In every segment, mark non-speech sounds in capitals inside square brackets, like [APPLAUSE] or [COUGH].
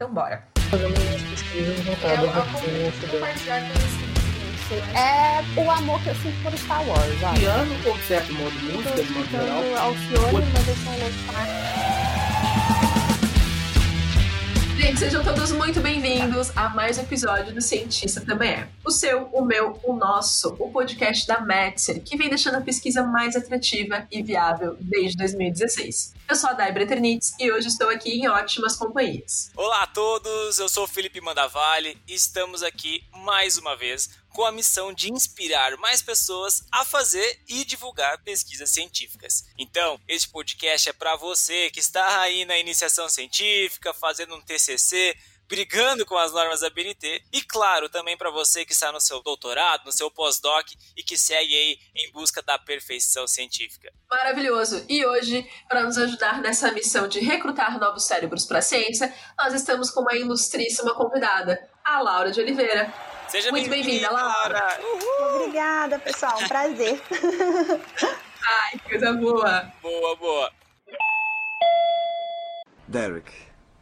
Então bora. Fazendo umas pesquisas voltadas. É o amor que eu sinto por Star Wars, olha. Piano certo modo música, Tô de modo geral? escutando Alcione, mas eu sou louca. Gente, sejam todos muito bem-vindos a mais um episódio do Cientista Também É. O seu, o meu, o nosso, o podcast da Metzer, que vem deixando a pesquisa mais atrativa e viável desde 2016. Eu sou a Dai Eternitz e hoje estou aqui em ótimas companhias. Olá a todos, eu sou o Felipe Mandavalli e estamos aqui mais uma vez com a missão de inspirar mais pessoas a fazer e divulgar pesquisas científicas. Então, este podcast é para você que está aí na iniciação científica, fazendo um TCC, brigando com as normas da BNT e claro, também para você que está no seu doutorado, no seu pós-doc e que segue aí em busca da perfeição científica. Maravilhoso! E hoje, para nos ajudar nessa missão de recrutar novos cérebros para a ciência, nós estamos com uma ilustríssima convidada, a Laura de Oliveira. Seja Muito bem-vinda, Laura. Obrigada, pessoal. Um prazer. [LAUGHS] Ai, que coisa boa! Boa, boa. Derek.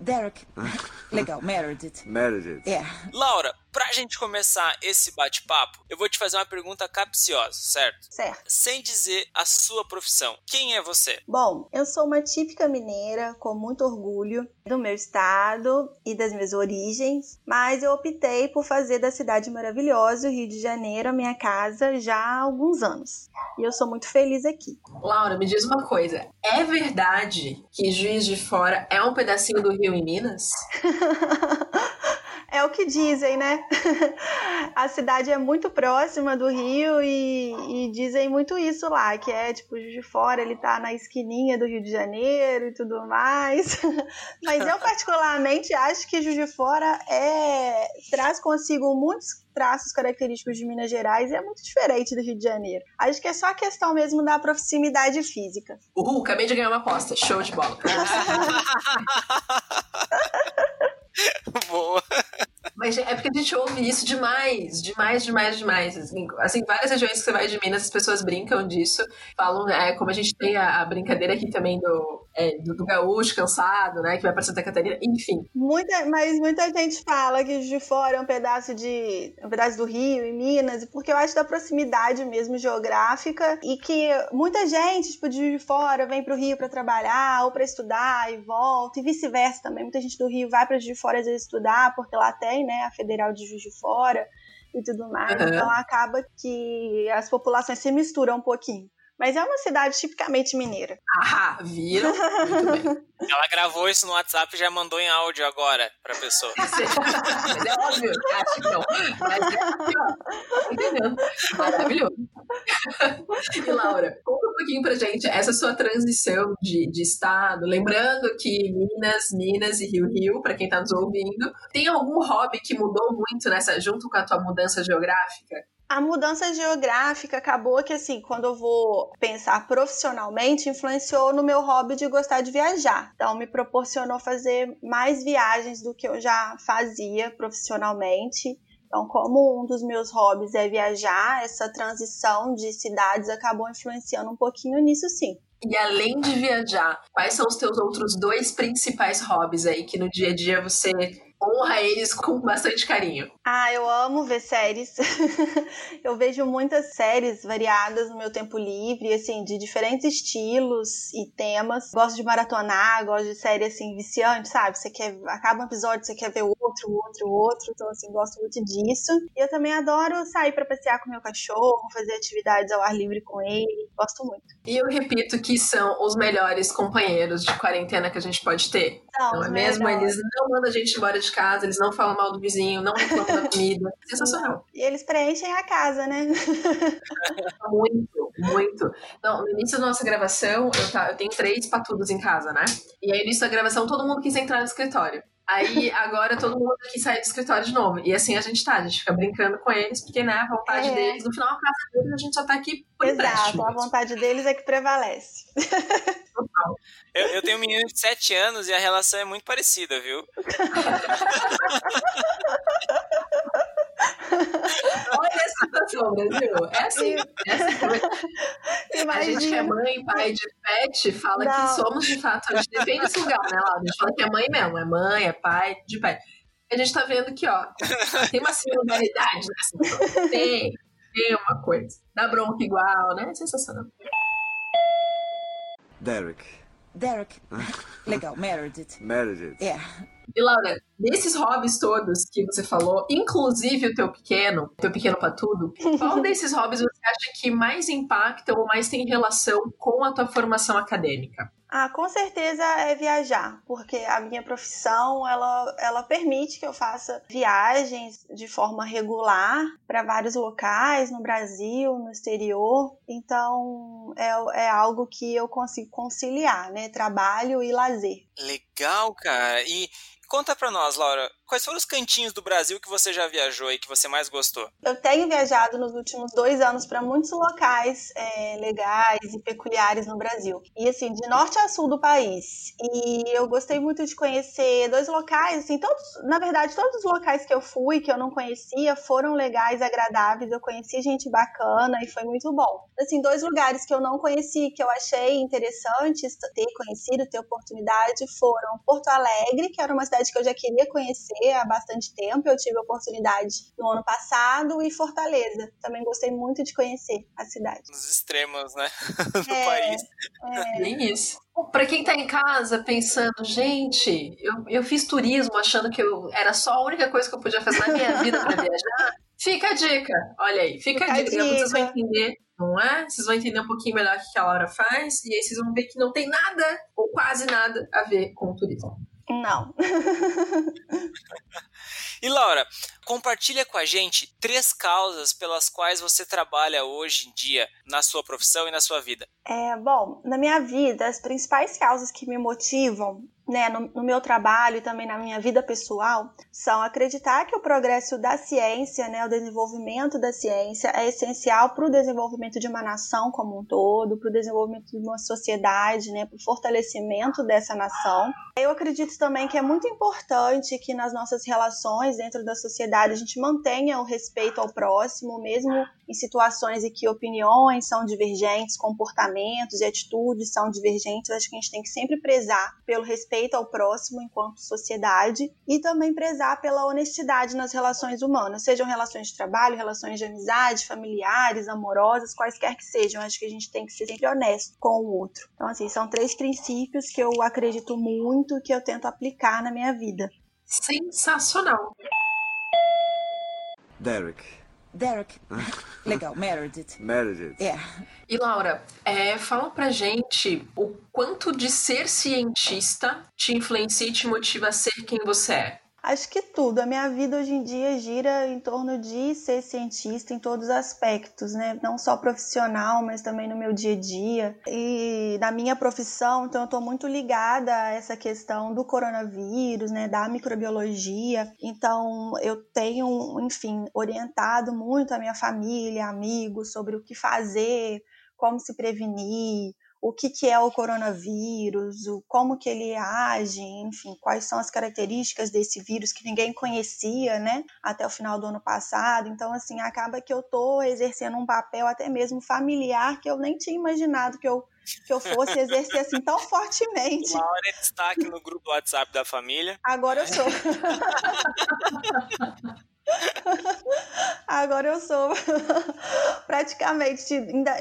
Derek. [LAUGHS] Legal, Meredith. Meredith. É. Laura, pra gente começar esse bate-papo, eu vou te fazer uma pergunta capciosa, certo? Certo. Sem dizer a sua profissão. Quem é você? Bom, eu sou uma típica mineira com muito orgulho do meu estado e das minhas origens, mas eu optei por fazer da cidade maravilhosa, o Rio de Janeiro, a minha casa já há alguns anos. E eu sou muito feliz aqui. Laura, me diz uma coisa: é verdade que Juiz de Fora é um pedacinho do Rio em Minas? [LAUGHS] É o que dizem, né? [LAUGHS] A cidade é muito próxima do Rio e, e dizem muito isso lá, que é tipo, Juiz de Fora, ele tá na esquininha do Rio de Janeiro e tudo mais. [LAUGHS] Mas eu particularmente acho que Juiz de Fora é, traz consigo muitos traços característicos de Minas Gerais e é muito diferente do Rio de Janeiro. Acho que é só questão mesmo da proximidade física. Uhul, acabei de ganhar uma aposta. Show de bola. [LAUGHS] Boa. Mas é porque a gente ouve isso demais, demais, demais, demais. Assim, assim, várias regiões que você vai de Minas, as pessoas brincam disso. Falam, é, como a gente tem a, a brincadeira aqui também do, é, do, do gaúcho cansado, né? Que vai pra Santa Catarina, enfim. Muita, mas muita gente fala que de Fora é um pedaço de um pedaço do Rio e Minas, porque eu acho da proximidade mesmo geográfica e que muita gente, tipo, de Fora vem pro Rio para trabalhar ou para estudar e volta, e vice-versa também. Muita gente do Rio vai para Juiz de Fora às vezes estudar, porque lá tem, né, a Federal de Juiz de Fora e tudo mais. Uhum. Então acaba que as populações se misturam um pouquinho. Mas é uma cidade tipicamente mineira. Ah, viram? Muito bem. [LAUGHS] Ela gravou isso no WhatsApp e já mandou em áudio agora pra pessoa. [LAUGHS] Mas é óbvio, acho que não. Mas é aqui, ó. Entendendo? Maravilhoso. [LAUGHS] E Laura, conta um pouquinho pra gente essa sua transição de, de estado. Lembrando que Minas, Minas e Rio Rio, pra quem tá nos ouvindo, tem algum hobby que mudou muito nessa, junto com a tua mudança geográfica? A mudança geográfica acabou que, assim, quando eu vou pensar profissionalmente, influenciou no meu hobby de gostar de viajar. Então, me proporcionou fazer mais viagens do que eu já fazia profissionalmente. Então, como um dos meus hobbies é viajar, essa transição de cidades acabou influenciando um pouquinho nisso, sim. E além de viajar, quais são os teus outros dois principais hobbies aí que no dia a dia você honra eles com bastante carinho? Ah, eu amo ver séries. [LAUGHS] eu vejo muitas séries variadas no meu tempo livre, assim, de diferentes estilos e temas. Gosto de maratonar, gosto de série assim viciante, sabe? Você quer acaba um episódio, você quer ver outro, outro, outro. Então assim, gosto muito disso. E eu também adoro sair para passear com meu cachorro, fazer atividades ao ar livre com ele. Gosto muito. E eu repito que são os melhores companheiros de quarentena que a gente pode ter. Então, Não é os mesmo? melhores. Eles não mandam a gente embora de casa, eles não falam mal do vizinho, não reclamam da comida. [LAUGHS] Sensacional. E eles preenchem a casa, né? [LAUGHS] Muito, muito. Não, no início da nossa gravação, eu, tá, eu tenho três patudos em casa, né? E aí, no início da gravação, todo mundo quis entrar no escritório. Aí, agora, todo mundo aqui sai do escritório de novo. E assim a gente tá, a gente fica brincando com eles, porque, né, a vontade É. deles, no final, a casa deles, a gente só tá aqui por Exato, empréstimo. a vontade deles é que prevalece. Eu, eu tenho um menino de 7 anos e a relação é muito parecida, viu? [LAUGHS] Olha a situação, Brasil. É assim. É assim. A gente que é mãe, pai de pet, fala Não. que somos de fato. A gente defende esse lugar, né, Laura? A gente fala que é mãe mesmo. É mãe, é pai de pet. A gente tá vendo que, ó, tem uma similaridade nessa. Tem, tem uma coisa. Dá bronca igual, né? Sensacional. Derek. Derek. Legal, Meredith. [LAUGHS] Meredith. É. E Laura, desses hobbies todos que você falou, inclusive o teu pequeno, teu pequeno pra tudo, qual [LAUGHS] desses hobbies você acha que mais impactam ou mais tem relação com a tua formação acadêmica? Ah, com certeza é viajar, porque a minha profissão ela, ela permite que eu faça viagens de forma regular para vários locais no Brasil, no exterior. Então é, é algo que eu consigo conciliar, né? Trabalho e lazer. Legal, cara. E conta pra nós, Laura, quais foram os cantinhos do Brasil que você já viajou e que você mais gostou? Eu tenho viajado nos últimos dois anos para muitos locais é, legais e peculiares no Brasil. E assim, de norte a sul do país. E eu gostei muito de conhecer dois locais, assim, todos, na verdade, todos os locais que eu fui, que eu não conhecia, foram legais, agradáveis. Eu conheci gente bacana e foi muito bom. Assim, dois lugares que eu não conheci, que eu achei interessantes ter conhecido, ter oportunidade, foram Porto Alegre, que era uma cidade que eu já queria conhecer há bastante tempo. Eu tive a oportunidade no ano passado e Fortaleza. Também gostei muito de conhecer a cidade. Nos extremos, né? [LAUGHS] do É, país. é, Bem isso. Pra quem tá em casa pensando, gente, eu, eu fiz turismo achando que eu era só a única coisa que eu podia fazer na minha vida pra viajar, [LAUGHS] fica a dica. Olha aí, fica, Fica a a dica. Vocês vão dica. entender, não é? Vocês vão entender um pouquinho melhor o que a Laura faz, e aí vocês vão ver que não tem nada, ou quase nada, a ver com o turismo. Não. [LAUGHS] E Laura, compartilha com a gente três causas pelas quais você trabalha hoje em dia na sua profissão e na sua vida. É, bom, na minha vida, as principais causas que me motivam, né, no, no meu trabalho e também na minha vida pessoal, são acreditar que o progresso da ciência, né, o desenvolvimento da ciência é essencial para o desenvolvimento de uma nação como um todo, para o desenvolvimento de uma sociedade, né, para o fortalecimento dessa nação. Eu acredito também que é muito importante que nas nossas relações dentro da sociedade a gente mantenha o respeito ao próximo, mesmo em situações em que opiniões são divergentes, comportamentos e atitudes são divergentes. Acho que a gente tem que sempre prezar pelo respeito ao próximo enquanto sociedade e também prezar pela honestidade nas relações humanas, sejam relações de trabalho, relações de amizade, familiares, amorosas, quaisquer que sejam. Acho que a gente tem que ser sempre honesto com o outro. Então, assim, são três princípios que eu acredito muito que eu tento aplicar na minha vida. Sensacional. Derek. Derek. Legal, Meredith. Meredith. É. E Laura, é, fala pra gente o quanto de ser cientista te influencia e te motiva a ser quem você é. Acho que tudo. A minha vida hoje em dia gira em torno de ser cientista em todos os aspectos, né? Não só profissional, mas também no meu dia a dia. E na minha profissão, então eu estou muito ligada a essa questão do coronavírus, né? Da microbiologia. Então eu tenho, enfim, orientado muito a minha família, amigos sobre o que fazer, como se prevenir, o que, que é o coronavírus, o, como que ele age, enfim, quais são as características desse vírus que ninguém conhecia, né, até o final do ano passado. Então, assim, acaba que eu tô exercendo um papel até mesmo familiar que eu nem tinha imaginado que eu, que eu fosse exercer assim tão fortemente. Laura é destaque no grupo do WhatsApp da família. Agora eu sou. [LAUGHS] [LAUGHS] Agora eu sou [LAUGHS] praticamente,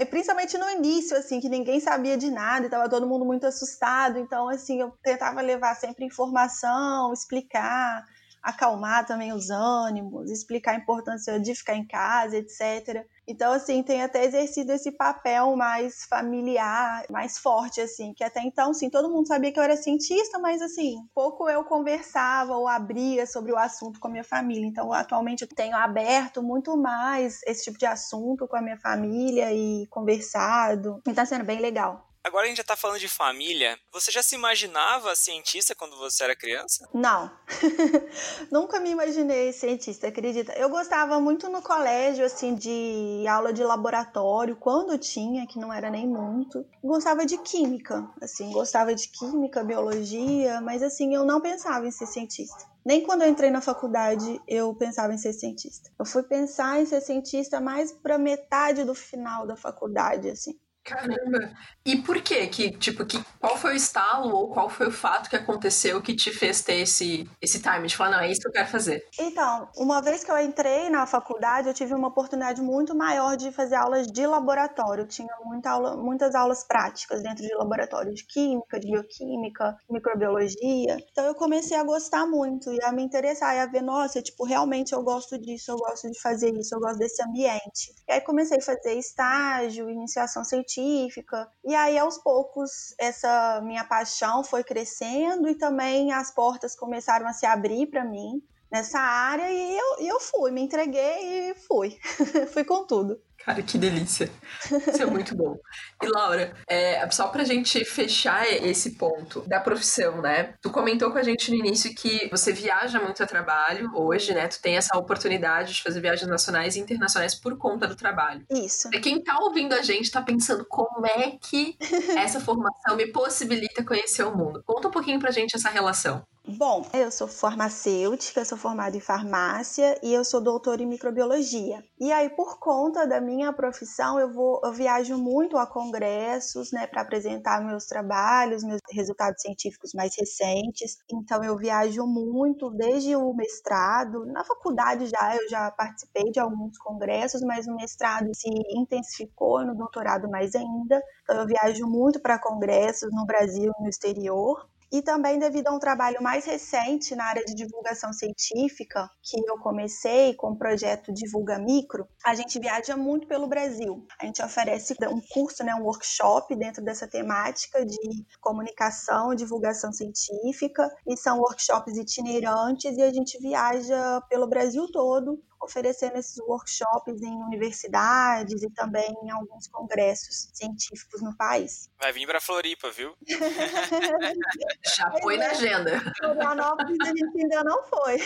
principalmente no início, assim, que ninguém sabia de nada e tava todo mundo muito assustado. Então, assim, eu tentava levar sempre informação, explicar, acalmar também os ânimos, explicar a importância de ficar em casa, etc. Então, assim, tem até exercido esse papel mais familiar, mais forte, assim, que até então, sim, todo mundo sabia que eu era cientista, mas, assim, pouco eu conversava ou abria sobre o assunto com a minha família. Então, atualmente, eu tenho aberto muito mais esse tipo de assunto com a minha família e conversado. E tá sendo bem legal. Agora a gente já tá falando de família. Você já se imaginava cientista quando você era criança? Não. [LAUGHS] Nunca me imaginei cientista, acredita? Eu gostava muito no colégio, assim, de aula de laboratório, quando tinha, que não era nem muito. Gostava de química, assim, gostava de química, biologia, mas assim, eu não pensava em ser cientista. Nem quando eu entrei na faculdade eu pensava em ser cientista. Eu fui pensar em ser cientista mais para metade do final da faculdade, assim. Caramba! E por quê? Que, tipo, que, qual foi o estalo ou qual foi o fato que aconteceu que te fez ter esse, esse time de falar, não, é isso que eu quero fazer? Então, uma vez que eu entrei na faculdade, eu tive uma oportunidade muito maior de fazer aulas de laboratório. Tinha muita aula, muitas aulas práticas dentro de laboratório de química, de bioquímica, microbiologia. Então eu comecei a gostar muito e a me interessar e a ver, nossa, tipo, realmente eu gosto disso, eu gosto de fazer isso, eu gosto desse ambiente. E aí comecei a fazer estágio, iniciação científica científica. E aí, aos poucos, essa minha paixão foi crescendo e também as portas começaram a se abrir para mim nessa área e eu, eu fui, me entreguei e fui. [LAUGHS] fui com tudo. Cara, que delícia. Isso é muito bom. E Laura, é, só pra gente fechar esse ponto da profissão, né? Tu comentou com a gente no início que você viaja muito a trabalho hoje, né? Tu tem essa oportunidade de fazer viagens nacionais e internacionais por conta do trabalho. Isso. E quem tá ouvindo a gente tá pensando como é que [LAUGHS] essa formação me possibilita conhecer o mundo. Conta um pouquinho pra gente essa relação. Bom, eu sou farmacêutica, sou formada em farmácia e eu sou doutora em microbiologia. E aí, por conta da minha profissão, eu vou, eu viajo muito a congressos, né, para apresentar meus trabalhos, meus resultados científicos mais recentes. Então, eu viajo muito desde o mestrado. Na faculdade já eu já participei de alguns congressos, mas o mestrado se intensificou, no doutorado mais ainda. Então, eu viajo muito para congressos no Brasil e no exterior. E também devido a um trabalho mais recente na área de divulgação científica, que eu comecei com o projeto Divulga Micro, a gente viaja muito pelo Brasil. A gente oferece um curso, né, um workshop dentro dessa temática de comunicação, divulgação científica, e são workshops itinerantes e a gente viaja pelo Brasil todo oferecendo esses workshops em universidades e também em alguns congressos científicos no país. Vai vir para Floripa, viu? [LAUGHS] Já foi na agenda. Florianópolis a gente ainda não foi.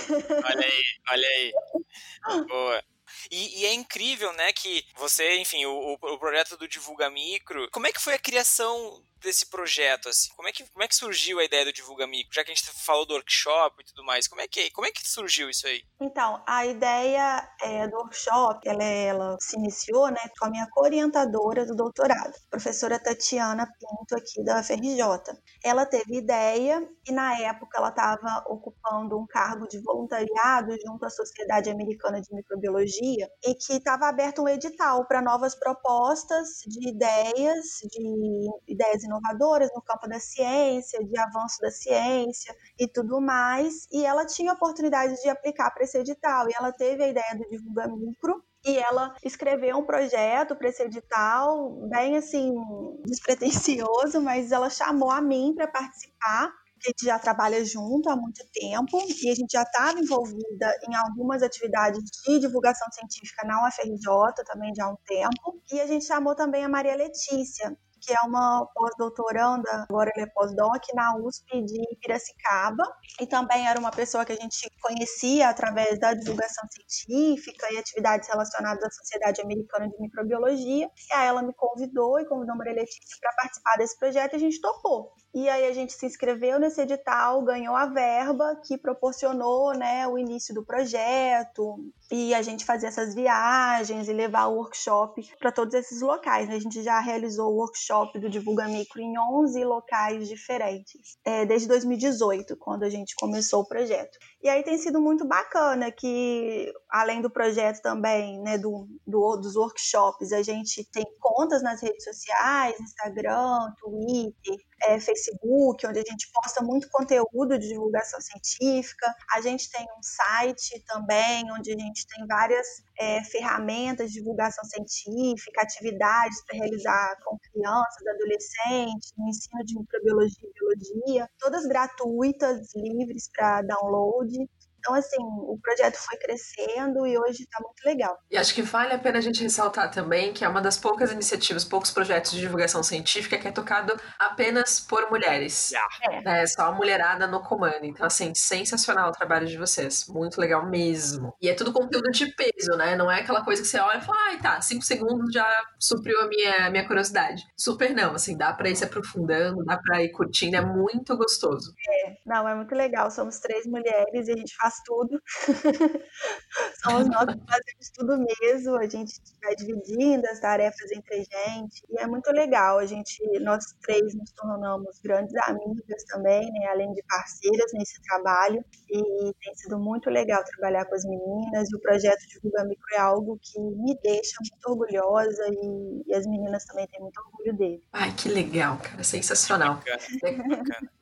Olha aí, olha aí. Boa. E, e, é incrível, né, que você, enfim, o, o projeto do Divulga Micro, como é que foi a criação desse projeto, assim? Como é que, como é que surgiu a ideia do Divulga Micro? Já que a gente falou do workshop e tudo mais, como é que, como é que surgiu isso aí? Então, a ideia é, do workshop, ela, ela se iniciou, né, com a minha orientadora do doutorado, professora Tatiana Pinto, aqui da FRJ. Ela teve ideia e, na época, ela estava ocupando um cargo de voluntariado junto à Sociedade Americana de Microbiologia e que estava aberto um edital para novas propostas de ideias, de ideias inovadoras no campo da ciência, de avanço da ciência e tudo mais. E ela tinha oportunidade de aplicar para esse edital. E ela teve a ideia do Divulga Micro, e ela escreveu um projeto para esse edital, bem assim, despretensioso, mas ela chamou a mim para participar. A gente já trabalha junto há muito tempo e a gente já estava envolvida em algumas atividades de divulgação científica na UFRJ também já há um tempo. E a gente chamou também a Maria Letícia, que é uma pós-doutoranda, agora ele é pós-doc, na USP de Piracicaba, e também era uma pessoa que a gente conhecia através da divulgação científica e atividades relacionadas à Sociedade Americana de Microbiologia, e aí ela me convidou e convidou a Maria Letícia para participar desse projeto e a gente topou. E aí a gente se inscreveu nesse edital, ganhou a verba que proporcionou né, o início do projeto, e a gente fazer essas viagens e levar o workshop para todos esses locais. A gente já realizou o workshop do Divulga Micro em 11 locais diferentes, é, desde 2018, quando a gente começou o projeto. E aí tem sido muito bacana que, além do projeto também, né, do, do, dos workshops, a gente tem contas nas redes sociais, Instagram, Twitter, é, Facebook, onde a gente posta muito conteúdo de divulgação científica. A gente tem um site também, onde a gente tem várias é, ferramentas de divulgação científica, atividades para realizar com crianças, adolescentes, no ensino de microbiologia e biologia, todas gratuitas, livres para download. Então, assim, o projeto foi crescendo e hoje está muito legal. E acho que vale a pena a gente ressaltar também que é uma das poucas iniciativas, poucos projetos de divulgação científica que é tocado apenas por mulheres. Yeah. É, só a mulherada no comando. Então, assim, sensacional o trabalho de vocês. Muito legal mesmo. E é tudo conteúdo de peso, né? Não é aquela coisa que você olha e fala, ai, tá, cinco segundos já supriu a minha, minha curiosidade. Super não, assim, dá pra ir se aprofundando, dá pra ir curtindo, é muito gostoso. É, não, é muito legal. Somos três mulheres e a gente faz tudo. [LAUGHS] Somos nós que fazemos tudo mesmo. A gente vai dividindo as tarefas entre a gente. E é muito legal. A gente, nós três nos tornamos grandes amigas também, né? Além de parceiras nesse trabalho. E tem sido muito legal trabalhar com as meninas. E o projeto Divulga Micro é algo que me deixa muito orgulhosa e, e as meninas também têm muito orgulho dele. Ai, que legal, cara. Sensacional. Bacana, bacana. [LAUGHS]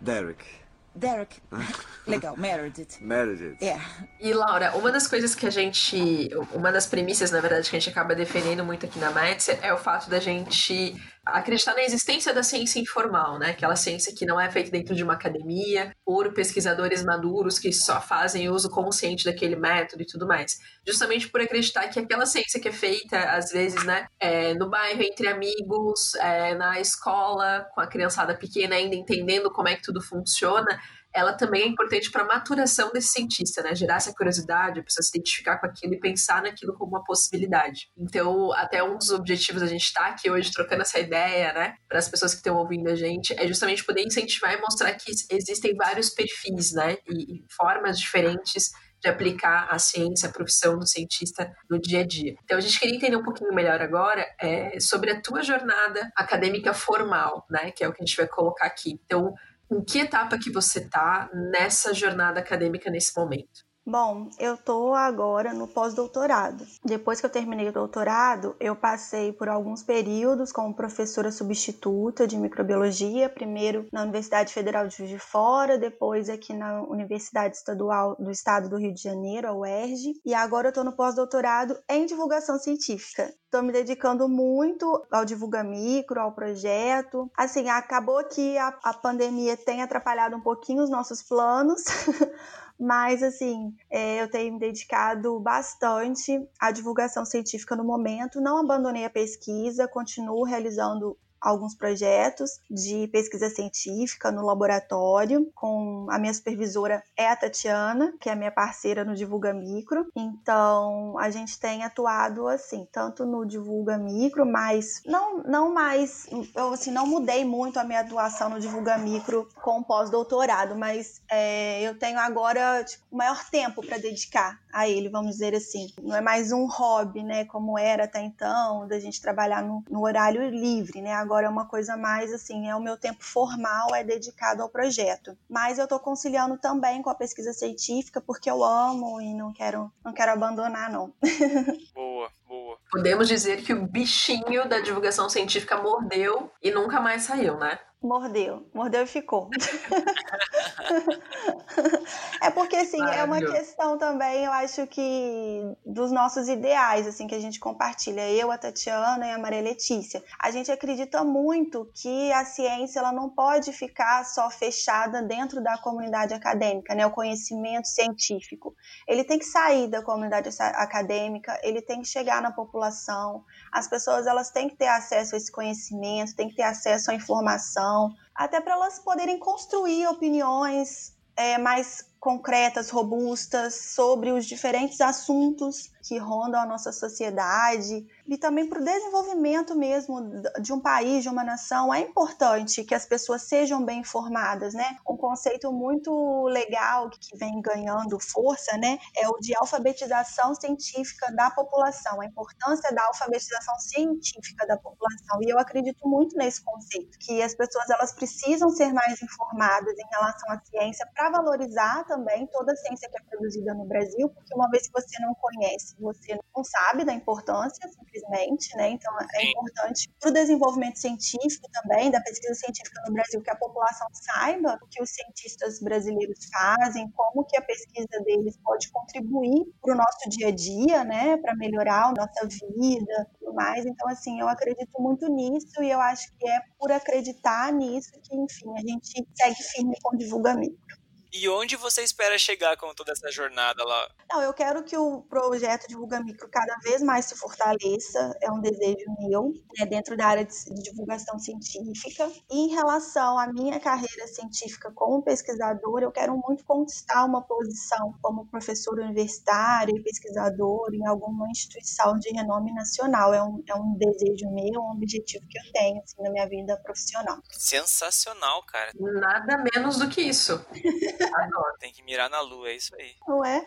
Derek. Derek. [LAUGHS] Legal, Meredith. Meredith. É. E Laura, uma das coisas que a gente, uma das premissas, na verdade, que a gente acaba defendendo muito aqui na Metz é o fato da gente acreditar na existência da ciência informal, né? Aquela ciência que não é feita dentro de uma academia por pesquisadores maduros que só fazem uso consciente daquele método e tudo mais. Justamente por acreditar que aquela ciência que é feita, às vezes, né, é, no bairro, entre amigos, é, na escola, com a criançada pequena ainda entendendo como é que tudo funciona, ela também é importante para a maturação desse cientista, né? Gerar essa curiosidade, a pessoa se identificar com aquilo e pensar naquilo como uma possibilidade. Então, até um dos objetivos da gente estar tá aqui hoje trocando essa ideia, né, para as pessoas que estão ouvindo a gente, é justamente poder incentivar e mostrar que existem vários perfis, né, e, e formas diferentes de aplicar a ciência, a profissão do cientista no dia a dia. Então a gente queria entender um pouquinho melhor agora é, sobre a tua jornada acadêmica formal, né, que é o que a gente vai colocar aqui. Então em que etapa que você está nessa jornada acadêmica nesse momento? Bom, eu tô agora no pós-doutorado. Depois que eu terminei o doutorado, eu passei por alguns períodos como professora substituta de microbiologia, primeiro na Universidade Federal de Juiz de Fora, depois aqui na Universidade Estadual do Estado do Rio de Janeiro, a UERJ, e agora eu tô no pós-doutorado em divulgação científica. Estou me dedicando muito ao Divulga Micro, ao projeto. Assim, acabou que a, a pandemia tem atrapalhado um pouquinho os nossos planos, [LAUGHS] mas assim, é, eu tenho me dedicado bastante à divulgação científica no momento. Não abandonei a pesquisa, continuo realizando alguns projetos de pesquisa científica no laboratório, com a minha supervisora é a Tatiana, que é a minha parceira no Divulga Micro. Então, a gente tem atuado assim, tanto no Divulga Micro, mas não, não mais, eu assim, não mudei muito a minha atuação no Divulga Micro com pós-doutorado, mas é, eu tenho agora tipo, maior tempo para dedicar a ele, vamos dizer assim. Não é mais um hobby, né, como era até então, da gente trabalhar no, no horário livre, né? Agora agora é uma coisa mais assim, é o meu tempo formal é dedicado ao projeto. Mas eu estou conciliando também com a pesquisa científica porque eu amo e não quero não quero abandonar não. [LAUGHS] Boa, boa. Podemos dizer que o bichinho da divulgação científica mordeu e nunca mais saiu, né? Mordeu, mordeu e ficou. [LAUGHS] é porque assim, é uma questão também, eu acho que dos nossos ideais, assim, que a gente compartilha, eu, a Tatiana e a Maria Letícia. A gente acredita muito que a ciência ela não pode ficar só fechada dentro da comunidade acadêmica, né? O conhecimento científico. Ele tem que sair da comunidade acadêmica, ele tem que chegar na população. As pessoas elas têm que ter acesso a esse conhecimento, têm que ter acesso à informação, até para elas poderem construir opiniões é, mais concretas, robustas sobre os diferentes assuntos que rondam a nossa sociedade e também para o desenvolvimento mesmo de um país, de uma nação. É importante que as pessoas sejam bem informadas, né? Um conceito muito legal que vem ganhando força, né, é o de alfabetização científica da população, a importância da alfabetização científica da população. E eu acredito muito nesse conceito, que as pessoas elas precisam ser mais informadas em relação à ciência para valorizar também toda a ciência que é produzida no Brasil, porque uma vez que você não conhece você não sabe da importância, simplesmente, né? Então é importante para o desenvolvimento científico também, da pesquisa científica no Brasil, que a população saiba o que os cientistas brasileiros fazem, como que a pesquisa deles pode contribuir para o nosso dia a dia, né? Para melhorar a nossa vida e tudo mais. Então, assim, eu acredito muito nisso e eu acho que é por acreditar nisso que, enfim, a gente segue firme com o divulgamento. E onde você espera chegar com toda essa jornada lá? Não, eu quero que o projeto Divulga Micro cada vez mais se fortaleça, é um desejo meu, né, dentro da área de divulgação científica. E em relação à minha carreira científica como pesquisadora, eu quero muito conquistar uma posição como professor universitário e pesquisador em alguma instituição de renome nacional. É um, é um desejo meu, um objetivo que eu tenho assim, na minha vida profissional. Sensacional, cara. Nada menos do que isso. [LAUGHS] Adoro. Tem que mirar na lua, é isso aí. Não é?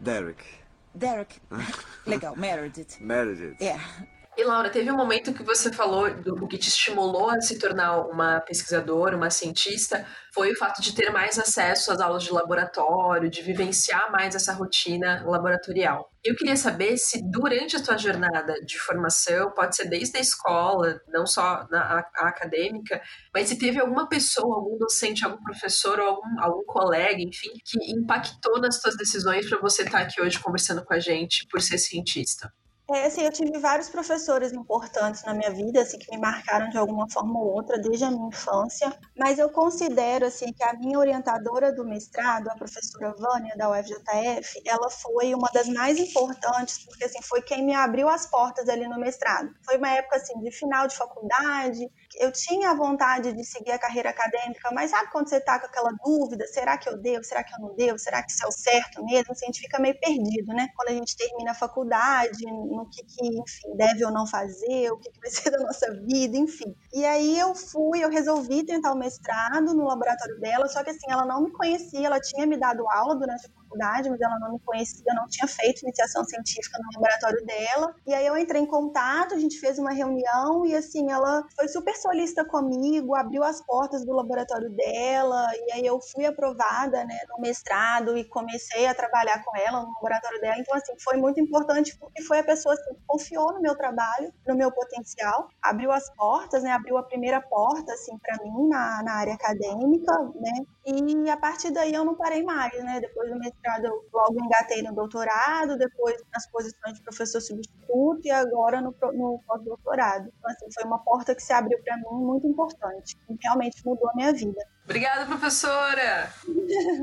Derek. Derek. Legal, Meredith. Meredith. É. E Laura, teve um momento que você falou do que te estimulou a se tornar uma pesquisadora, uma cientista, foi o fato de ter mais acesso às aulas de laboratório, de vivenciar mais essa rotina laboratorial. Eu queria saber se durante a tua jornada de formação, pode ser desde a escola, não só na a- a acadêmica, mas se teve alguma pessoa, algum docente, algum professor ou algum, algum colega, enfim, que impactou nas tuas decisões para você estar aqui hoje conversando com a gente por ser cientista. É, assim, eu tive vários professores importantes na minha vida, assim, que me marcaram de alguma forma ou outra desde a minha infância, mas eu considero, assim, que a minha orientadora do mestrado, a professora Vânia, da UFJF, ela foi uma das mais importantes, porque, assim, foi quem me abriu as portas ali no mestrado. Foi uma época, assim, de final de faculdade, eu tinha a vontade de seguir a carreira acadêmica, mas sabe quando você tá com aquela dúvida, será que eu devo, será que eu não devo, será que isso é o certo mesmo? Assim, a gente fica meio perdido, né? Quando a gente termina a faculdade, no que, que enfim, deve ou não fazer, o que, que vai ser da nossa vida, enfim. E aí eu fui, eu resolvi tentar o mestrado no laboratório dela, só que assim, ela não me conhecia, ela tinha me dado aula durante a faculdade, mas ela não me conhecia, não tinha feito iniciação científica no laboratório dela. E aí eu entrei em contato, a gente fez uma reunião e assim, ela foi super solista comigo, abriu as portas do laboratório dela, e aí eu fui aprovada, né, no mestrado e comecei a trabalhar com ela no laboratório dela. Então assim, foi muito importante porque foi a pessoa assim, que confiou no meu trabalho, no meu potencial, abriu as portas, né, abriu a primeira porta assim para mim na, na área acadêmica, né? E a partir daí eu não parei mais, né? Depois do mestrado eu logo engatei no doutorado, depois nas posições de professor substituto e agora no, no pós-doutorado. Então, assim, foi uma porta que se abriu para mim muito importante, que realmente mudou a minha vida. Obrigada, professora!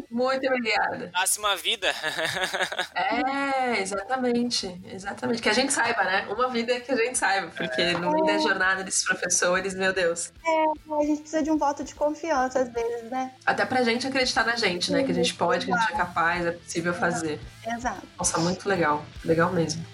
Muito obrigada. Uma vida. [LAUGHS] É, exatamente, exatamente. Que a gente saiba, né? Uma vida que a gente saiba, porque no meio da jornada desses professores, meu Deus. A gente precisa de um voto de confiança às vezes, né? Até pra gente acreditar na gente, né? Que a gente pode, que a gente é capaz, é possível fazer. Exato. Nossa, muito legal. Legal mesmo.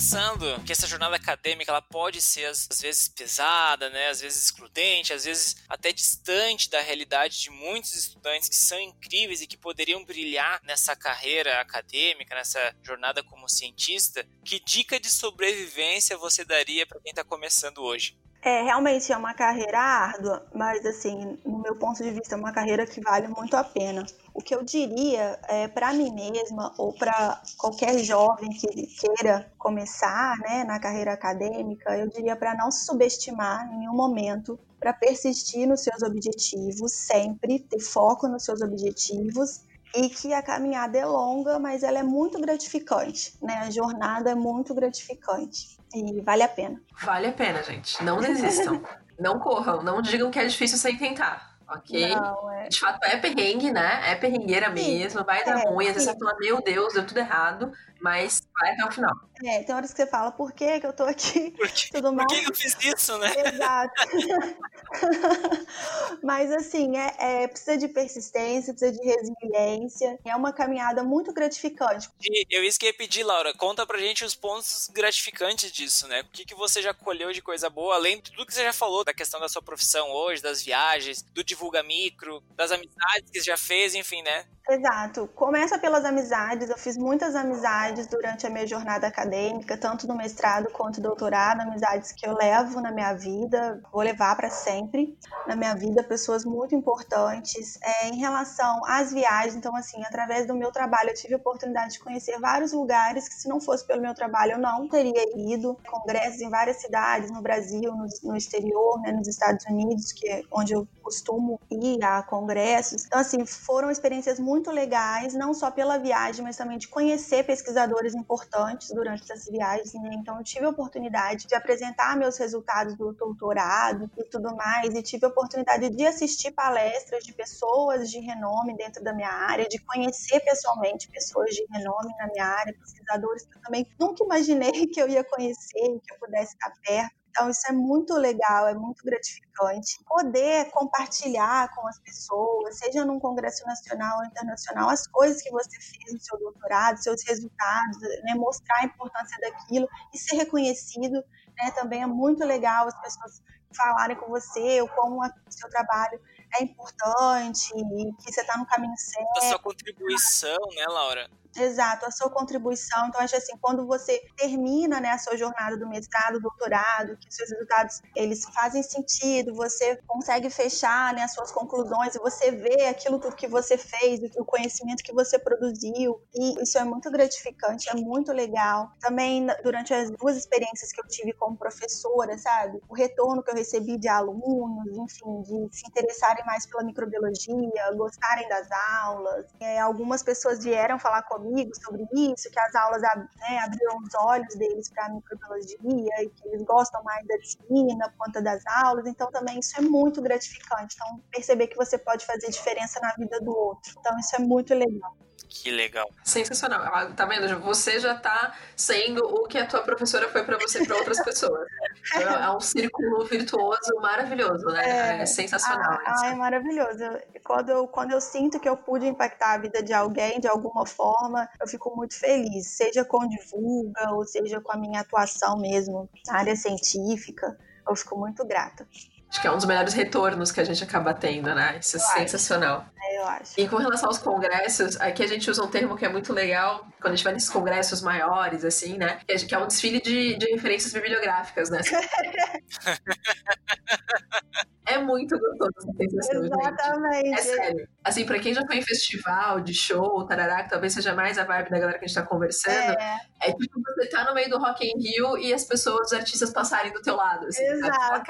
Pensando que essa jornada acadêmica ela pode ser às às vezes pesada, né, às vezes excludente, às vezes até distante da realidade de muitos estudantes que são incríveis e que poderiam brilhar nessa carreira acadêmica, nessa jornada como cientista, que dica de sobrevivência você daria para quem está começando hoje? É, realmente é uma carreira árdua, mas assim, no meu ponto de vista, é uma carreira que vale muito a pena. O que eu diria é para mim mesma ou para qualquer jovem que queira começar, né, na carreira acadêmica, eu diria para não se subestimar em nenhum momento, para persistir nos seus objetivos, sempre ter foco nos seus objetivos e que a caminhada é longa, mas ela é muito gratificante, né? A jornada é muito gratificante e vale a pena. Vale a pena, gente. Não desistam. [LAUGHS] não corram. Não digam que é difícil sem tentar. Ok? Não, é, De fato, é perrengue, né? É perrengueira mesmo. Vai dar É, ruim. Às vezes você fala, meu Deus, deu tudo errado. Mas vai até o final. é, tem horas que você fala, por que que eu tô aqui? [LAUGHS] Por que, Tudo por mais. que eu fiz isso, né? Exato. [LAUGHS] [LAUGHS] Mas assim, é, é, precisa de persistência, precisa de resiliência. É uma caminhada muito gratificante. E eu isso que ia pedir, Laura, conta pra gente os pontos gratificantes disso, né? O que, que você já colheu de coisa boa, além de tudo que você já falou, da questão da sua profissão hoje, das viagens, do divulga micro, das amizades que já fez, enfim, né? Exato. Começa pelas amizades. Eu fiz muitas amizades durante a minha jornada acadêmica, tanto no mestrado quanto no doutorado, amizades que eu levo na minha vida, vou levar para sempre na minha vida, pessoas muito importantes. É, em relação às viagens, então, assim, através do meu trabalho, eu tive a oportunidade de conhecer vários lugares que, se não fosse pelo meu trabalho, eu não teria ido. Congressos em várias cidades, no Brasil, no, no exterior, né, nos Estados Unidos, que é onde eu costumo ir a congressos. Então, assim, foram experiências muito legais, não só pela viagem, mas também de conhecer pesquisadores importantes durante essas viagens. Né? Então, eu tive a oportunidade de apresentar meus resultados do doutorado e tudo mais, e tive a oportunidade de assistir palestras de pessoas de renome dentro da minha área, de conhecer pessoalmente pessoas de renome na minha área, pesquisadores que eu também nunca imaginei [LAUGHS] que eu ia conhecer, que eu pudesse estar perto. Então, isso é muito legal, é muito gratificante. Poder compartilhar com as pessoas, seja num congresso nacional ou internacional, as coisas que você fez no seu doutorado, seus resultados, né? mostrar a importância daquilo e ser reconhecido né? também é muito legal as pessoas falarem com você o como o seu trabalho é importante que você está no caminho certo. A sua contribuição, né, Laura? Exato, a sua contribuição. Então, acho assim, quando você termina né, a sua jornada do mestrado, doutorado, que seus resultados eles fazem sentido, você consegue fechar né, as suas conclusões e você vê aquilo tudo que você fez, o conhecimento que você produziu. E isso é muito gratificante, é muito legal. Também, durante as duas experiências que eu tive como professora, sabe? O retorno que eu recebi de alunos, enfim, de se interessarem mais pela microbiologia, gostarem das aulas. É, algumas pessoas vieram falar comigo comigo sobre isso, que as aulas né, abriram os olhos deles para a microbiologia e que eles gostam mais da disciplina por conta das aulas. Então, também isso é muito gratificante. Então, perceber que você pode fazer diferença na vida do outro. Então, isso é muito legal. Que legal. Sensacional. Ah, tá vendo? Você já tá sendo o que a tua professora foi para você para outras pessoas. É um círculo virtuoso maravilhoso, né? É, é sensacional. Ah, é maravilhoso. Quando eu, quando eu sinto que eu pude impactar a vida de alguém de alguma forma, eu fico muito feliz. Seja com divulga, ou seja com a minha atuação mesmo na área científica. Eu fico muito grata. Acho que é um dos melhores retornos que a gente acaba tendo, né? Isso é eu sensacional. Acho. É, eu acho. E com relação aos congressos, aqui a gente usa um termo que é muito legal, quando a gente vai nesses congressos maiores, assim, né? Que é um desfile de, de referências bibliográficas, né? [LAUGHS] é muito gostoso essa sensação, Exatamente. Gente. É sério. Assim, pra quem já foi em festival, de show, tarará, que talvez seja mais a vibe da galera que a gente tá conversando, é, é tipo você tá no meio do Rock in Rio e as pessoas, os artistas passarem do teu lado. Assim, Exato.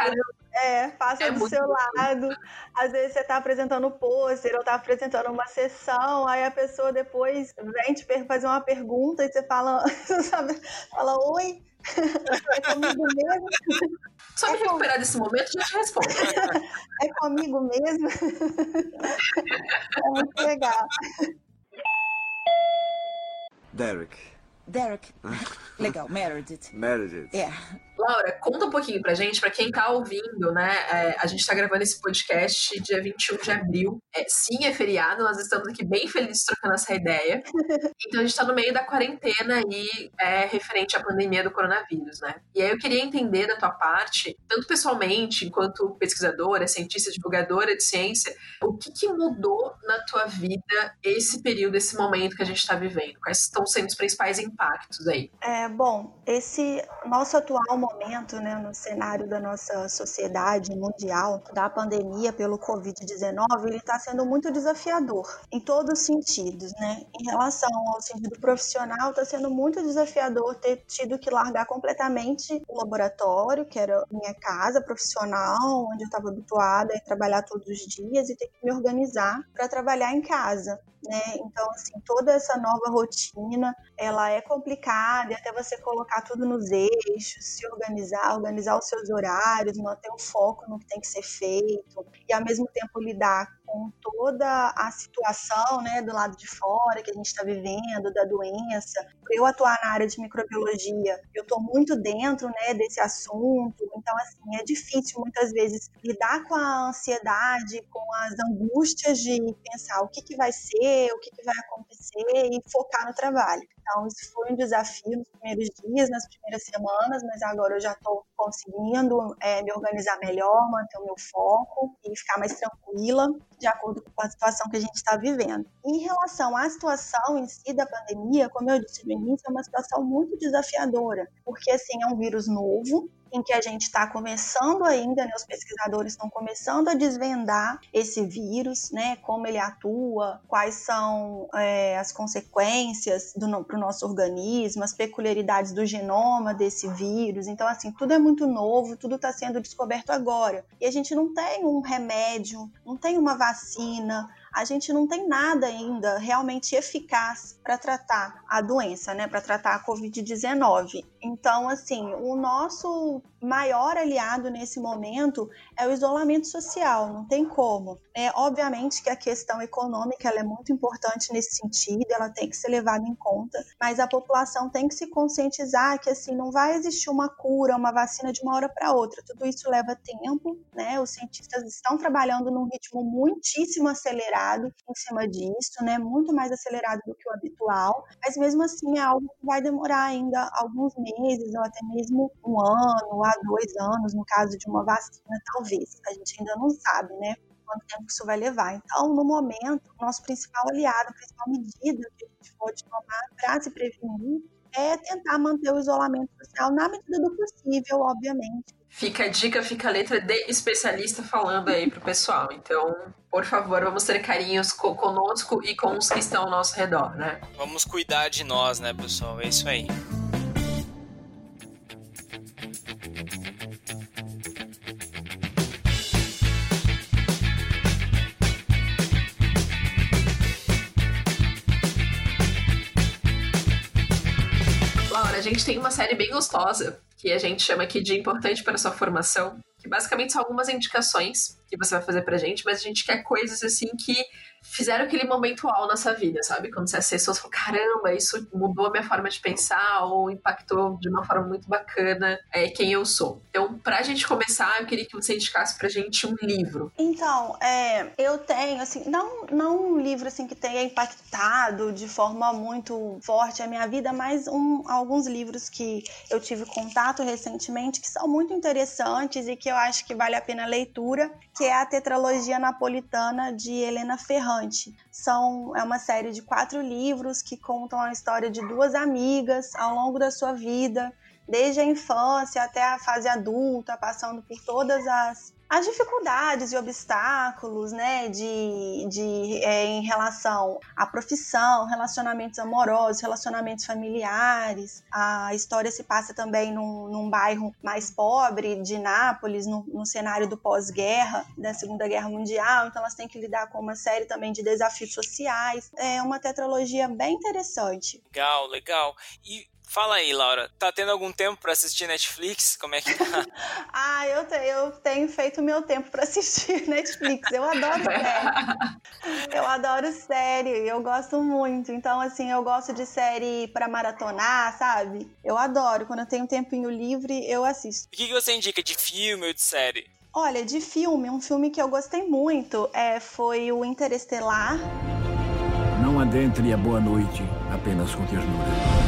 É, passa é do seu lado. Às vezes você tá apresentando o pôster ou tá apresentando uma sessão, aí a pessoa depois vem te fazer uma pergunta e você fala, [LAUGHS] sabe, fala oi, [LAUGHS] é comigo mesmo? Só é me com... recuperar desse momento, a gente responde. [LAUGHS] é comigo mesmo? é muito legal. Derek. Derek. Legal, Meredith. Meredith. Yeah. Laura, conta um pouquinho pra gente, pra quem tá ouvindo, né? É, a gente tá gravando esse podcast dia 21 de abril. É, sim, é feriado, nós estamos aqui bem felizes trocando essa ideia. [LAUGHS] Então a gente tá no meio da quarentena e é referente à pandemia do coronavírus, né? E aí eu queria entender da tua parte, tanto pessoalmente, enquanto pesquisadora, cientista, divulgadora de ciência, o que, que mudou na tua vida esse período, esse momento que a gente tá vivendo? Quais estão sendo os principais impactos aí? É, bom, esse nosso atual momento momento, né, no cenário da nossa sociedade mundial, da pandemia pelo Covid-19, ele está sendo muito desafiador em todos os sentidos, né? Em relação ao sentido profissional, está sendo muito desafiador ter tido que largar completamente o laboratório, que era minha casa profissional, onde eu estava habituada a trabalhar todos os dias e ter que me organizar para trabalhar em casa né? Então, assim, toda essa nova rotina, ela é complicada, até você colocar tudo nos eixos, se organizar, organizar os seus horários, manter o foco no que tem que ser feito, e ao mesmo tempo lidar com toda a situação né, do lado de fora que a gente está vivendo, da doença. Eu atuar na área de microbiologia, eu estou muito dentro né, desse assunto, então assim, é difícil muitas vezes lidar com a ansiedade, com as angústias de pensar o que, que vai ser, o que, que vai acontecer e focar no trabalho. Então, isso foi um desafio nos primeiros dias, nas primeiras semanas, mas agora eu já estou conseguindo é, me organizar melhor, manter o meu foco e ficar mais tranquila, de acordo com a situação que a gente está vivendo. Em relação à situação em si da pandemia, como eu disse no início, é uma situação muito desafiadora, porque assim é um vírus novo, em que a gente está começando ainda, né, os pesquisadores estão começando a desvendar esse vírus, né, como ele atua, quais são é, as consequências para o nosso organismo, as peculiaridades do genoma desse vírus. Então, assim, tudo é muito novo, tudo está sendo descoberto agora. E a gente não tem um remédio, não tem uma vacina, a gente não tem nada ainda realmente eficaz para tratar a doença, né, para tratar a COVID-19. Então, assim, o nosso maior aliado nesse momento é o isolamento social, não tem como. É, obviamente que a questão econômica ela é muito importante nesse sentido, ela tem que ser levada em conta, mas a população tem que se conscientizar que assim não vai existir uma cura, uma vacina de uma hora para outra. Tudo isso leva tempo, né? Os cientistas estão trabalhando num ritmo muitíssimo acelerado em cima disso, né? Muito mais acelerado do que o habitual, mas mesmo assim é algo que vai demorar ainda alguns meses ou até mesmo um ano, a dois anos, no caso de uma vacina, talvez. A gente ainda não sabe, né? quanto tempo isso vai levar. Então, no momento, o nosso principal aliado, a principal medida que a gente pode tomar para se prevenir é tentar manter o isolamento social na medida do possível, obviamente. Fica a dica, fica a letra de especialista falando aí pro pessoal. Então, por favor, vamos ter carinhos conosco e com os que estão ao nosso redor, né? Vamos cuidar de nós, né, pessoal? É isso aí. Gente tem uma série bem gostosa que a gente chama aqui de importante para a sua formação, que basicamente são algumas indicações que você vai fazer pra gente, mas a gente quer coisas assim que fizeram aquele momento uau na sua vida, sabe? Quando você acessou, você falou, caramba, isso mudou a minha forma de pensar ou impactou de uma forma muito bacana é, quem eu sou. Então, pra gente começar, eu queria que você indicasse pra gente um livro. Então, é, eu tenho, assim, não, não um livro, assim, que tenha impactado de forma muito forte a minha vida, mas um, alguns livros que eu tive contato recentemente que são muito interessantes e que eu acho que vale a pena a leitura, que é a Tetralogia Napolitana de Helena São, é uma série de quatro livros que contam a história de duas amigas ao longo da sua vida, desde a infância até a fase adulta, passando por todas as as dificuldades e obstáculos, né, de, de é, em relação à profissão, relacionamentos amorosos, relacionamentos familiares. A história se passa também num, num bairro mais pobre de Nápoles, no, no cenário do pós-guerra, da Segunda Guerra Mundial. Então elas têm que lidar com uma série também de desafios sociais. É uma tetralogia bem interessante. Legal, legal. E Fala aí, Laura, tá tendo algum tempo para assistir Netflix? Como é que tá? [LAUGHS] ah, eu, te, eu tenho feito meu tempo para assistir [LAUGHS] Netflix. Eu adoro série. eu adoro série, eu gosto muito. Então, assim, eu gosto de série para maratonar, sabe? Eu adoro. Quando eu tenho um tempinho livre, eu assisto. O que, que você indica de filme ou de série? Olha, de filme, um filme que eu gostei muito é, foi o Interestelar. Não adentre a boa noite apenas com ternura.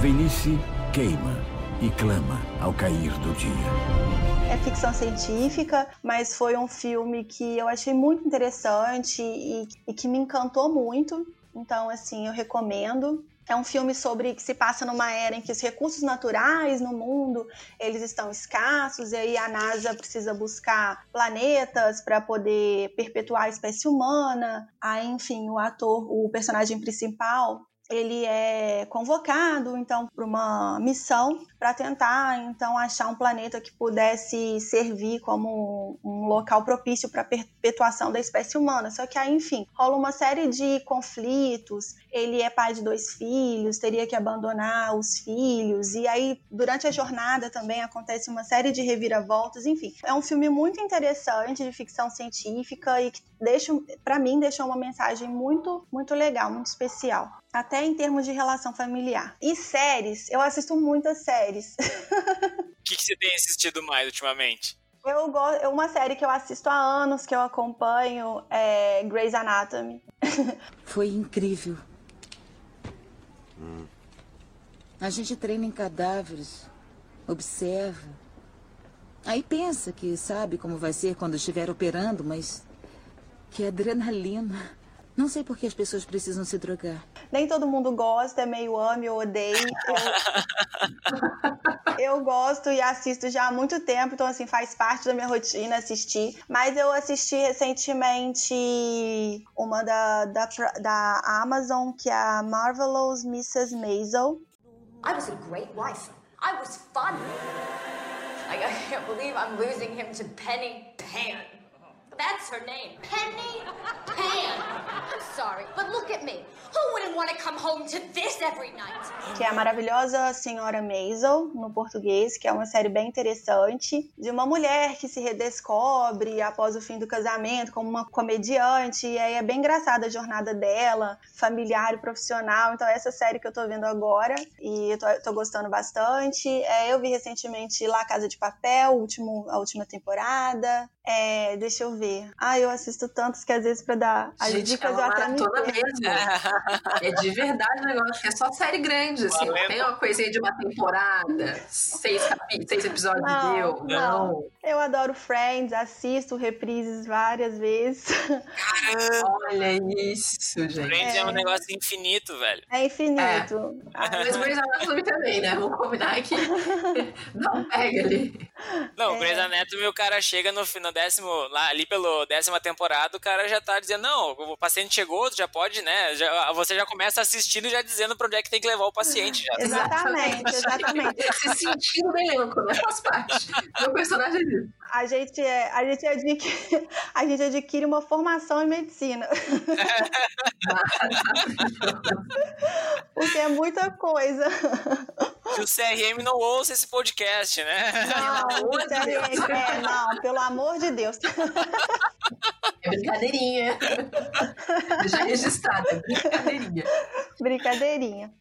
Velhice queima e clama ao cair do dia. É ficção científica, mas foi um filme que eu achei muito interessante e, e que me encantou muito. Então, assim, eu recomendo. É um filme sobre que se passa numa era em que os recursos naturais no mundo eles estão escassos e aí a NASA precisa buscar planetas para poder perpetuar a espécie humana. Aí, enfim, o ator, o personagem principal, ele é convocado então para uma missão para tentar então achar um planeta que pudesse servir como um local propício para a perpetuação da espécie humana. Só que aí, enfim, rola uma série de conflitos. Ele é pai de dois filhos, teria que abandonar os filhos e aí durante a jornada também acontece uma série de reviravoltas. Enfim, é um filme muito interessante de ficção científica e que deixa, para mim, deixou uma mensagem muito, muito legal, muito especial. Até em termos de relação familiar. E séries, eu assisto muitas séries séries. [LAUGHS] O que, que você tem assistido mais ultimamente? Eu gosto, uma série que eu assisto há anos, que eu acompanho, é Grey's Anatomy. [LAUGHS] Foi incrível. A gente treina em cadáveres, observa. Aí pensa que sabe como vai ser quando estiver operando, mas. Que adrenalina. Não sei por que as pessoas precisam se drogar. Nem todo mundo gosta, é meio ame ou odeio. Eu, [LAUGHS] eu gosto e assisto já há muito tempo, então assim, faz parte da minha rotina assistir. Mas eu assisti recentemente uma da, da, da Amazon, que é a Marvelous Mrs. Maisel. I was a great wife. I was fun. Like, I can't believe I'm losing him to Penny Pan. That's her name. Penny Pan. Sorry, but look at me. Who wouldn't want to come home to this every night? que é a maravilhosa Senhora Maisel, no português, que é uma série bem interessante, de uma mulher que se redescobre após o fim do casamento como uma comediante, e aí é bem engraçada a jornada dela, familiar e profissional, então é essa série que eu tô vendo agora, e eu tô, tô gostando bastante. É, eu vi recentemente La Casa de Papel, último, a última temporada, é, deixa eu ver. Ah, eu assisto tantos que às vezes pra dar as Gente, é dicas uma eu até me mesmo. É de verdade o negócio, é só série grande, assim. Não tem uma coisinha de uma temporada, seis, capi- seis episódios Não, deu. Não. Eu adoro Friends, assisto reprises várias vezes. Olha isso, gente. Friends é. um negócio infinito, velho. É infinito. Mas Grey's Anatomy também, né? Vamos combinar que [LAUGHS] dá um pega ali. Não, É. o Grey's Anatomy, o cara chega no, no décimo, lá, ali pelo décima temporada, o cara já tá dizendo, não, o paciente chegou, já pode, né? Já- você já começa assistindo e já dizendo pra onde é que tem que levar o paciente já. Exatamente, [LAUGHS] exatamente. Se sentindo no elenco, né? Faz parte. Meu personagem é disso. A gente, é, a, gente adquire, [LAUGHS] a gente adquire uma formação em medicina. [LAUGHS] Porque é muita coisa. Que o CRM não ouça esse podcast, né? Não, sério, Deus. [LAUGHS] é, não, pelo amor de Deus. É brincadeirinha. Já registrada, é brincadeirinha. Brincadeirinha.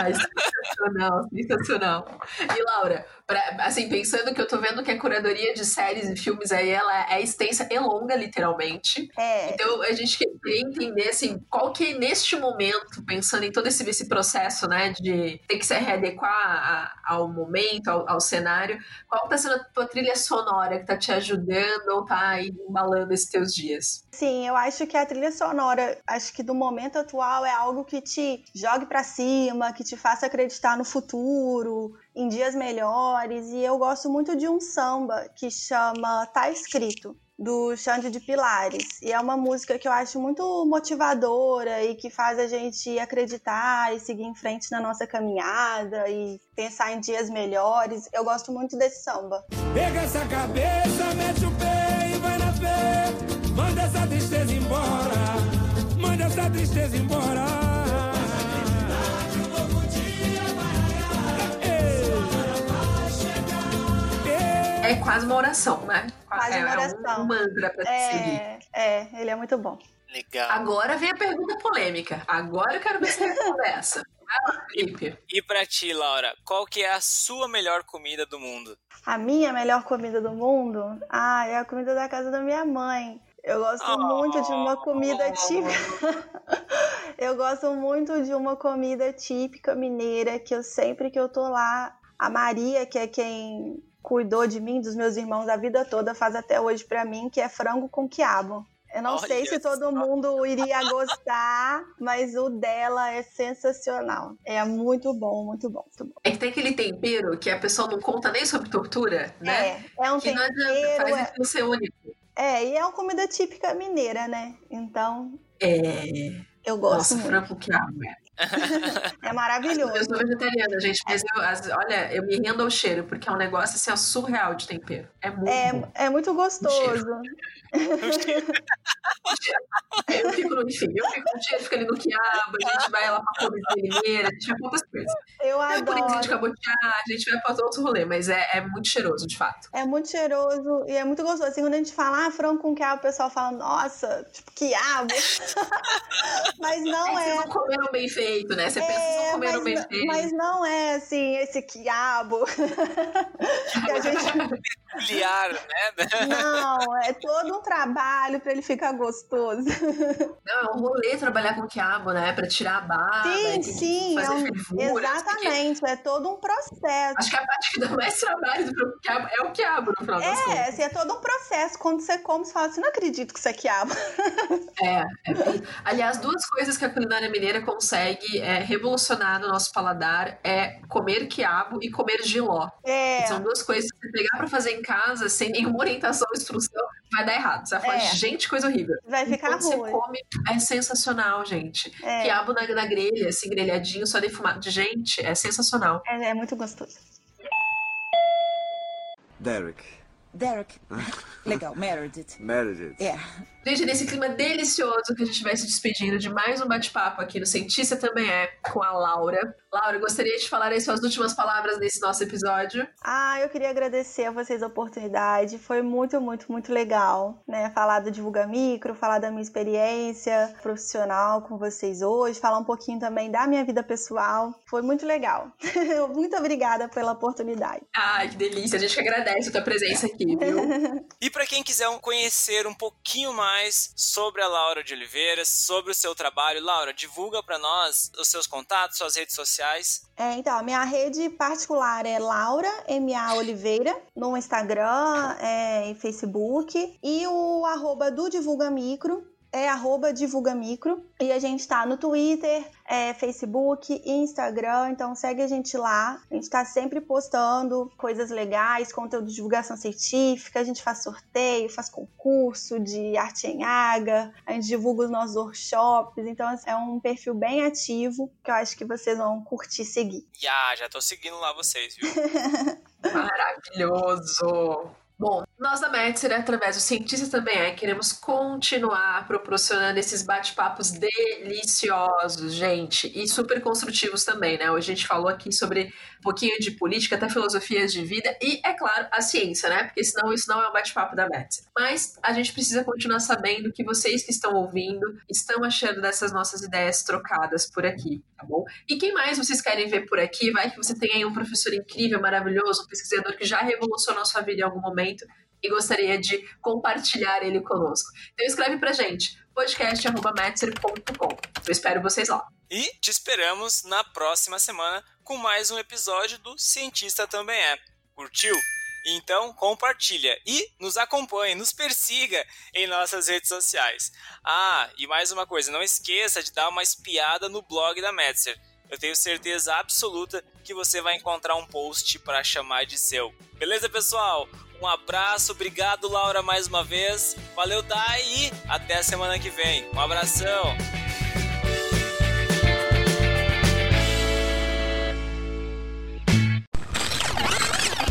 Ai, sensacional, sensacional. E Laura, pra- assim, pensando que eu tô vendo que a curadoria de séries e filmes aí, ela é extensa e longa, literalmente. É, Então a gente queria entender, assim, qual que é neste momento, pensando em todo esse, esse processo, né, de ter que se readequar a- ao momento, ao, ao cenário, qual tá sendo a tua trilha sonora que tá te ajudando ou tá aí embalando esses teus dias? sim, eu acho que a trilha sonora, acho que do momento atual é algo que te jogue pra cima, que te faça acreditar no futuro, em dias melhores. E eu gosto muito de um samba que chama Tá Escrito. Do Xande de Pilares. E é uma música que eu acho muito motivadora e que faz a gente acreditar e seguir em frente na nossa caminhada e pensar em dias melhores. Eu gosto muito desse samba. Pega essa cabeça, mete o pé e vai na fé. Manda essa tristeza embora. Manda essa tristeza embora. É quase uma oração, né? Quase é, uma é um- oração. um mantra pra te seguir. É, é, ele é muito bom. Legal. Agora vem a pergunta polêmica. Agora eu quero ver se você. Vai lá, Felipe. E pra ti, Laura, qual que é a sua melhor comida do mundo? A minha melhor comida do mundo? Ah, é a comida da casa da minha mãe. Eu gosto Oh. muito de uma comida típica. [LAUGHS] eu gosto muito de uma comida típica mineira que eu sempre que eu tô lá, a Maria, que é quem cuidou de mim, dos meus irmãos a vida toda, faz até hoje pra mim, que é frango com quiabo. Eu não Olha sei se todo só. mundo iria gostar, mas o dela é sensacional. É muito bom, muito bom, muito bom. É que tem aquele tempero que a pessoa não conta nem sobre tortura, né? É, é um que não adianta, tempero, faz é, ser único. é, e é uma comida típica mineira, né? Então, É. eu gosto Nossa, muito. frango com quiabo. [LAUGHS] é. É Eu maravilhoso. sou vegetariana, gente, mas eu, as- olha, eu me rendo ao cheiro, porque é um negócio assim, surreal de tempero. É muito. É, é muito gostoso. [LAUGHS] Eu fico no, enfim, eu fico no cheiro, fico ali no quiabo, a gente vai lá pra coisa mineira, a gente vai pra outras coisas. Eu É por isso de adoro. cabotear, a gente vai pra outro rolê, mas é, é muito cheiroso, de fato. É muito cheiroso e é muito gostoso. Assim, quando a gente fala ah, frango com quiabo, o pessoal fala, nossa, tipo, quiabo. [LAUGHS] Mas não Vocês é. não comeram bem feito perfeito, né? Você precisa comer mas, no perfeito. mas não é assim, esse quiabo. [LAUGHS] que a gente... Peculiar, né? Não, é todo um trabalho para ele ficar gostoso. Não, é um rolê trabalhar com quiabo, né? Pra tirar a barba. Sim, sim, é um- fervura, exatamente, é todo um processo. Acho que a parte que dá mais trabalho do quiabo é o quiabo, no final É, assim, é todo um processo. Quando você come, você fala assim, não acredito que isso é quiabo. É, é bem- Aliás, duas coisas que a culinária mineira consegue é, revolucionar no nosso paladar é comer quiabo e comer giló. É, São duas coisas que você pegar pra fazer em casa sem nenhuma orientação ou instrução, vai dar errado. Você vai falar, É. gente, coisa horrível. vai ficar você come, é sensacional, gente. É. Quiabo na, na grelha, assim, grelhadinho, só defumado. Gente, é sensacional. É, é muito gostoso. Derek. Derek. Legal, Meredith. Meredith. É. Gente, nesse clima delicioso que a gente vai se despedindo de mais um bate-papo aqui no Cientista Também É, com a Laura. Laura, gostaria de falar aí suas últimas palavras nesse nosso episódio. Ah, eu queria agradecer a vocês a oportunidade. Foi muito, muito, muito legal, né? Falar do Divulga Micro, falar da minha experiência profissional com vocês hoje, falar um pouquinho também da minha vida pessoal. Foi muito legal. [LAUGHS] muito obrigada pela oportunidade. Ai, que delícia. A gente que agradece a tua presença aqui, viu? [LAUGHS] E para quem quiser conhecer um pouquinho mais sobre a Laura de Oliveira, sobre o seu trabalho, Laura, divulga para nós os seus contatos, suas redes sociais. É, então, a minha rede particular é Laura M.A. Oliveira, no Instagram é, e Facebook. E o arroba do Divulga Micro é arroba Divulga Micro. E a gente tá no Twitter, é, Facebook, Instagram, então segue a gente lá. A gente tá sempre postando coisas legais, conteúdo de divulgação científica, a gente faz sorteio, faz concurso de arte em água, a gente divulga os nossos workshops, então assim, é um perfil bem ativo que eu acho que vocês vão curtir seguir. Já, já tô seguindo lá vocês, viu? [LAUGHS] Maravilhoso! Bom, nós da Metzer, através do Cientista Também É, queremos continuar proporcionando esses bate-papos deliciosos, gente, e super construtivos também, né? Hoje a gente falou aqui sobre um pouquinho de política, até filosofias de vida e, é claro, a ciência, né? Porque senão isso não é um bate-papo da Metzer. Mas a gente precisa continuar sabendo que vocês que estão ouvindo estão achando dessas nossas ideias trocadas por aqui, tá bom? E quem mais vocês querem ver por aqui? Vai que você tem aí um professor incrível, maravilhoso, um pesquisador que já revolucionou sua vida em algum momento e gostaria de compartilhar ele conosco. Então escreve pra gente, podcast.metzer.com. Eu espero vocês lá. E te esperamos na próxima semana com mais um episódio do Cientista Também É. Curtiu? Então compartilha e nos acompanhe, nos persiga em nossas redes sociais. Ah, e mais uma coisa, não esqueça de dar uma espiada no blog da Metzer. Eu tenho certeza absoluta que você vai encontrar um post para chamar de seu. Beleza, pessoal? Um abraço, obrigado Laura mais uma vez. Valeu, Dai e até a semana que vem. Um abração.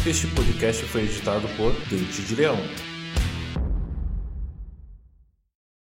Este podcast foi editado por Dente de Leão.